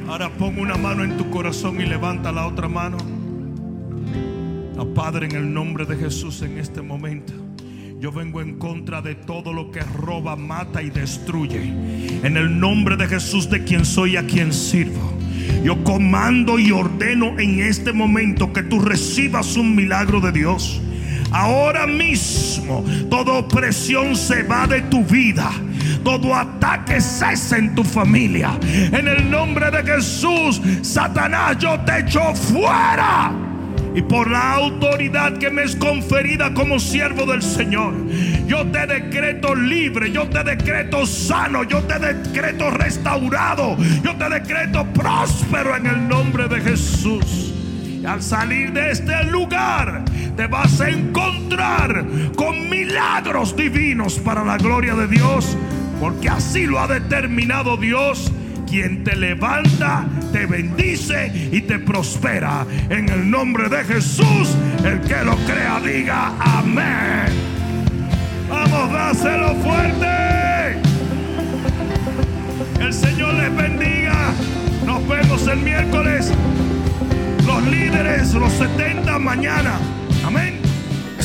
Ahora pon una mano en tu corazón y levanta la otra mano. A Padre, en el nombre de Jesús en este momento. Yo vengo en contra de todo lo que roba, mata y destruye. En el nombre de Jesús, de quien soy, a quien sirvo. Yo comando y ordeno en este momento que tú recibas un milagro de Dios. Ahora mismo toda opresión se va de tu vida. Todo ataque cesa en tu familia. En el nombre de Jesús, Satanás, yo te echo fuera. Y por la autoridad que me es conferida como siervo del Señor, yo te decreto libre, yo te decreto sano, yo te decreto restaurado, yo te decreto próspero en el nombre de Jesús. Y al salir de este lugar, te vas a encontrar con milagros divinos para la gloria de Dios, porque así lo ha determinado Dios quien te levanta, te bendice y te prospera. En el nombre de Jesús, el que lo crea diga amén. Vamos, dáselo fuerte. El Señor les bendiga. Nos vemos el miércoles. Los líderes, los 70 mañana. Amén.